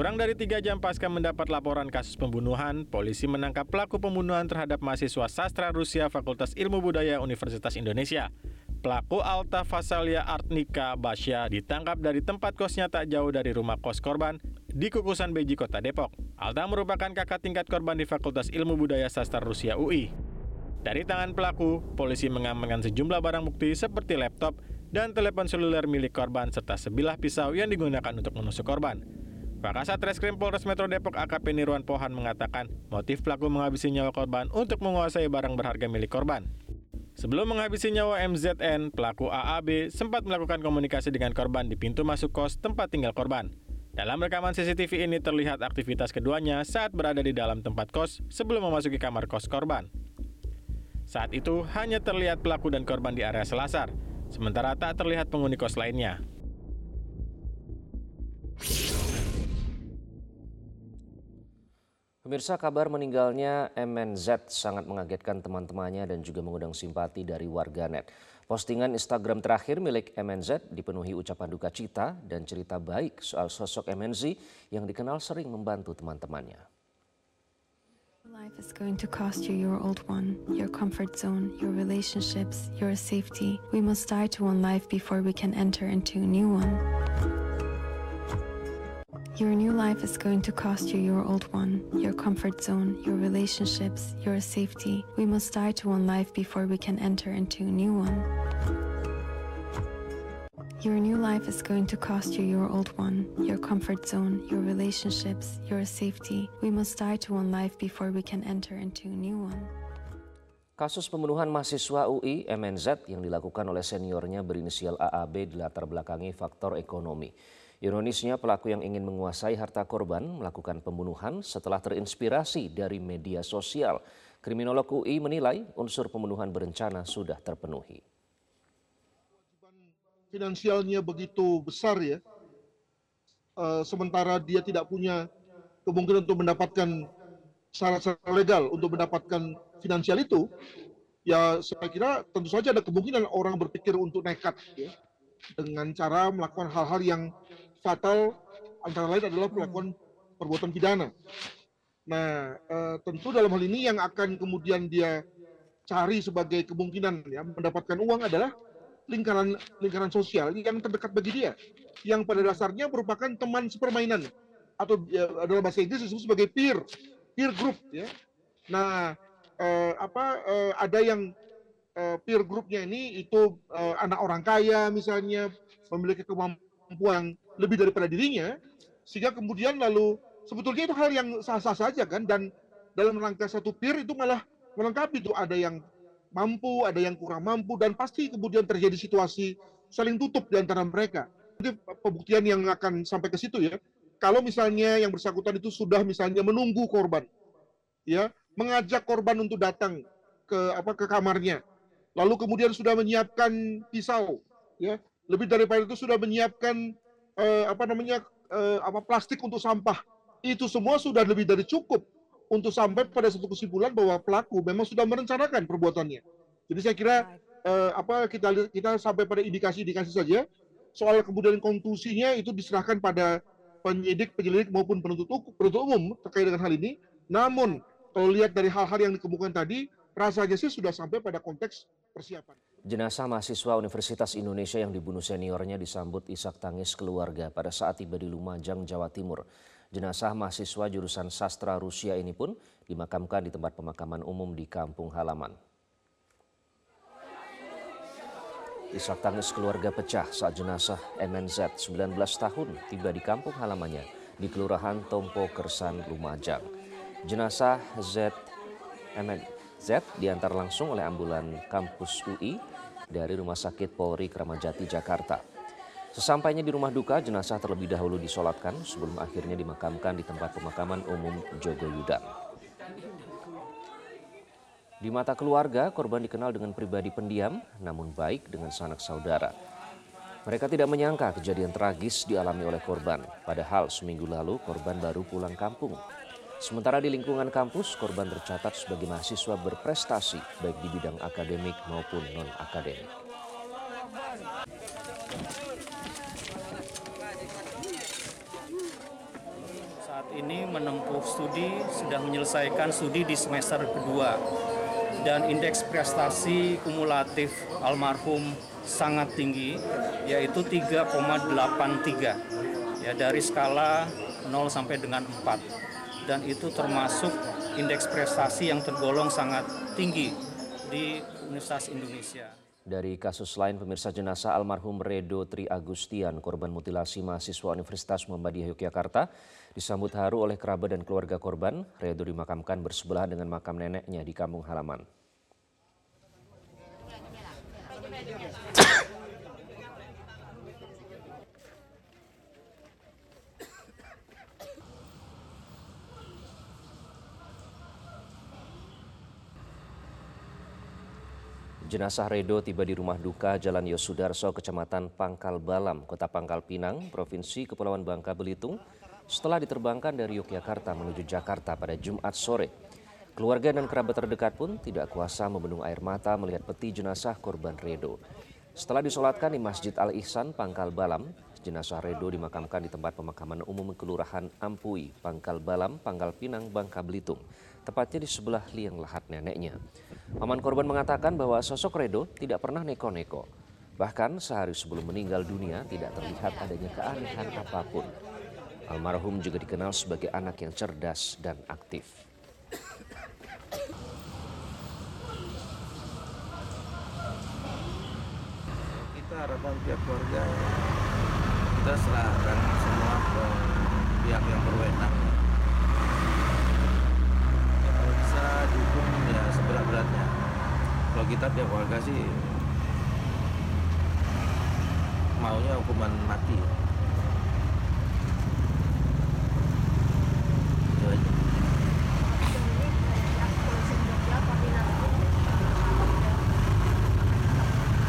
Kurang dari tiga jam pasca mendapat laporan kasus pembunuhan, polisi menangkap pelaku pembunuhan terhadap mahasiswa sastra Rusia Fakultas Ilmu Budaya Universitas Indonesia. Pelaku Alta Fasalia Artnika Basya ditangkap dari tempat kosnya tak jauh dari rumah kos korban di Kukusan Beji, Kota Depok. Alta merupakan kakak tingkat korban di Fakultas Ilmu Budaya Sastra Rusia UI. Dari tangan pelaku, polisi mengamankan sejumlah barang bukti seperti laptop dan telepon seluler milik korban serta sebilah pisau yang digunakan untuk menusuk korban. Wakasat Reskrim Polres Metro Depok AKP Nirwan Pohan mengatakan motif pelaku menghabisi nyawa korban untuk menguasai barang berharga milik korban. Sebelum menghabisi nyawa MZN, pelaku AAB sempat melakukan komunikasi dengan korban di pintu masuk kos tempat tinggal korban. Dalam rekaman CCTV ini terlihat aktivitas keduanya saat berada di dalam tempat kos sebelum memasuki kamar kos korban. Saat itu hanya terlihat pelaku dan korban di area selasar, sementara tak terlihat penghuni kos lainnya. Pemirsa kabar meninggalnya MNZ sangat mengagetkan teman-temannya dan juga mengundang simpati dari warganet. Postingan Instagram terakhir milik MNZ dipenuhi ucapan duka cita dan cerita baik soal sosok MNZ yang dikenal sering membantu teman-temannya. Your new life is going to cost you your old one, your comfort zone, your relationships, your safety. We must die to one life before we can enter into a new one. Your new life is going to cost you your old one, your comfort zone, your relationships, your safety. We must die to one life before we can enter into a new one. Kasus pembunuhan mahasiswa UI MNZ yang dilakukan oleh seniornya berinisial AAB dilatar belakangi faktor ekonomi. Ironisnya pelaku yang ingin menguasai harta korban melakukan pembunuhan setelah terinspirasi dari media sosial. Kriminolog UI menilai unsur pembunuhan berencana sudah terpenuhi. Finansialnya begitu besar ya, uh, sementara dia tidak punya kemungkinan untuk mendapatkan syarat-syarat legal untuk mendapatkan finansial itu, ya saya kira tentu saja ada kemungkinan orang berpikir untuk nekat ya, dengan cara melakukan hal-hal yang fatal antara lain adalah melakukan perbuatan pidana. Nah, e, tentu dalam hal ini yang akan kemudian dia cari sebagai kemungkinan ya mendapatkan uang adalah lingkaran lingkaran sosial yang terdekat bagi dia, yang pada dasarnya merupakan teman sepermainan atau ya, dalam bahasa Inggris disebut sebagai peer peer group ya. Nah, e, apa e, ada yang e, peer groupnya ini itu e, anak orang kaya misalnya memiliki kemampuan lebih daripada dirinya sehingga kemudian lalu sebetulnya itu hal yang sah-sah saja kan dan dalam rangka satu peer itu malah melengkapi itu ada yang mampu, ada yang kurang mampu dan pasti kemudian terjadi situasi saling tutup di antara mereka. Jadi pembuktian yang akan sampai ke situ ya. Kalau misalnya yang bersangkutan itu sudah misalnya menunggu korban, ya, mengajak korban untuk datang ke apa ke kamarnya, lalu kemudian sudah menyiapkan pisau, ya, lebih daripada itu sudah menyiapkan eh, apa namanya eh, apa plastik untuk sampah itu semua sudah lebih dari cukup untuk sampai pada satu kesimpulan bahwa pelaku memang sudah merencanakan perbuatannya. Jadi saya kira eh, apa kita kita sampai pada indikasi-indikasi saja soal kemudian konklusinya itu diserahkan pada penyidik, penyelidik maupun penuntut, penuntut umum terkait dengan hal ini. Namun kalau lihat dari hal-hal yang dikemukakan tadi, rasanya sih sudah sampai pada konteks persiapan. Jenazah mahasiswa Universitas Indonesia yang dibunuh seniornya disambut isak tangis keluarga pada saat tiba di Lumajang, Jawa Timur. Jenazah mahasiswa jurusan sastra Rusia ini pun dimakamkan di tempat pemakaman umum di kampung halaman. Isak tangis keluarga pecah saat jenazah MNZ 19 tahun tiba di kampung halamannya di Kelurahan Tompo Kersan, Lumajang. Jenazah Z MN Z diantar langsung oleh ambulan kampus UI dari Rumah Sakit Polri Kramajati, Jakarta. Sesampainya di rumah duka, jenazah terlebih dahulu disolatkan sebelum akhirnya dimakamkan di tempat pemakaman umum Jogoyudan. Di mata keluarga, korban dikenal dengan pribadi pendiam, namun baik dengan sanak saudara. Mereka tidak menyangka kejadian tragis dialami oleh korban, padahal seminggu lalu korban baru pulang kampung. Sementara di lingkungan kampus, korban tercatat sebagai mahasiswa berprestasi baik di bidang akademik maupun non-akademik. ini menempuh studi, sudah menyelesaikan studi di semester kedua. Dan indeks prestasi kumulatif almarhum sangat tinggi, yaitu 3,83 ya dari skala 0 sampai dengan 4. Dan itu termasuk indeks prestasi yang tergolong sangat tinggi di Universitas Indonesia. Dari kasus lain, pemirsa jenazah almarhum Redo Tri Agustian, korban mutilasi mahasiswa Universitas Muhammadiyah Yogyakarta, disambut haru oleh kerabat dan keluarga korban. Redo dimakamkan bersebelahan dengan makam neneknya di kampung halaman. Jenazah Redo tiba di rumah duka Jalan Yosudarso, Kecamatan Pangkal Balam, Kota Pangkal Pinang, Provinsi Kepulauan Bangka Belitung, setelah diterbangkan dari Yogyakarta menuju Jakarta pada Jumat sore. Keluarga dan kerabat terdekat pun tidak kuasa membendung air mata melihat peti jenazah korban Redo. Setelah disolatkan di Masjid Al-Ihsan, Pangkal Balam, jenazah Redo dimakamkan di tempat pemakaman umum Kelurahan Ampui, Pangkal Balam, Pangkal Pinang, Bangka Belitung tepatnya di sebelah liang lahat neneknya. Paman korban mengatakan bahwa sosok Redo tidak pernah neko-neko. Bahkan sehari sebelum meninggal dunia tidak terlihat adanya keanehan apa pun. Almarhum juga dikenal sebagai anak yang cerdas dan aktif. Kita harapan pihak keluarga kita serahkan semua ke pihak yang berwenang. Kalau kita tiap warga sih maunya hukuman mati.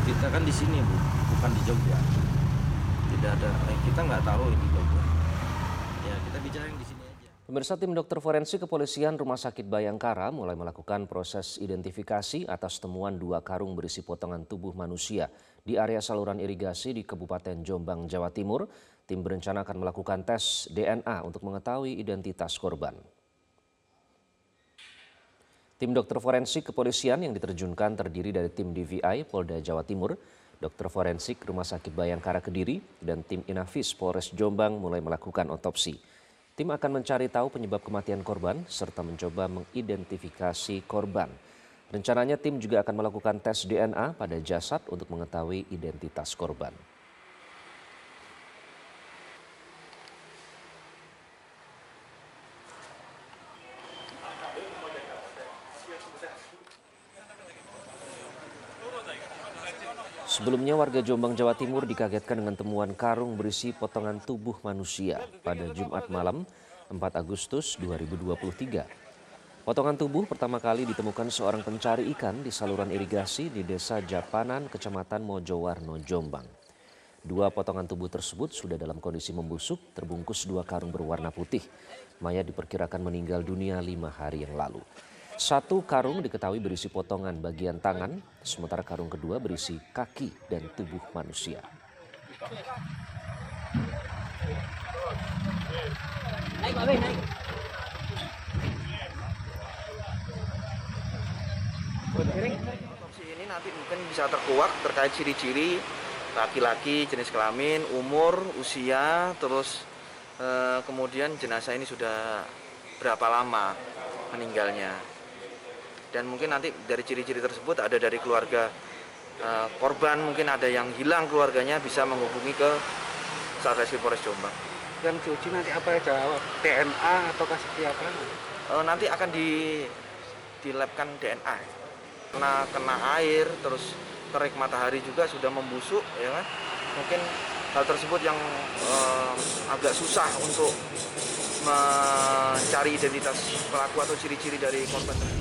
Kita kan di sini bu bukan di Jogja tidak ada eh, kita nggak tahu ini Jogja ya kita bicara yang di sini Pemirsa tim dokter forensik kepolisian Rumah Sakit Bayangkara mulai melakukan proses identifikasi atas temuan dua karung berisi potongan tubuh manusia di area saluran irigasi di Kabupaten Jombang, Jawa Timur. Tim berencana akan melakukan tes DNA untuk mengetahui identitas korban. Tim dokter forensik kepolisian yang diterjunkan terdiri dari tim DVI Polda Jawa Timur, dokter forensik Rumah Sakit Bayangkara Kediri, dan tim Inafis Polres Jombang mulai melakukan otopsi. Tim akan mencari tahu penyebab kematian korban serta mencoba mengidentifikasi korban. Rencananya tim juga akan melakukan tes DNA pada jasad untuk mengetahui identitas korban. Sebelumnya warga Jombang, Jawa Timur dikagetkan dengan temuan karung berisi potongan tubuh manusia pada Jumat malam 4 Agustus 2023. Potongan tubuh pertama kali ditemukan seorang pencari ikan di saluran irigasi di Desa Japanan, Kecamatan Mojowarno, Jombang. Dua potongan tubuh tersebut sudah dalam kondisi membusuk, terbungkus dua karung berwarna putih. Mayat diperkirakan meninggal dunia lima hari yang lalu. Satu karung diketahui berisi potongan bagian tangan, sementara karung kedua berisi kaki dan tubuh manusia. Otopsi ini nanti mungkin bisa terkuak terkait ciri-ciri laki-laki, jenis kelamin, umur, usia, terus eh, kemudian jenazah ini sudah berapa lama meninggalnya dan mungkin nanti dari ciri-ciri tersebut ada dari keluarga uh, korban mungkin ada yang hilang keluarganya bisa menghubungi ke Satreskrim Polres Jombang. Dan cuci nanti apa ya DNA atau seperti apa? Uh, nanti akan di dilabkan DNA. Kena kena air terus terik matahari juga sudah membusuk ya kan. Mungkin hal tersebut yang uh, agak susah untuk mencari identitas pelaku atau ciri-ciri dari korban tersebut.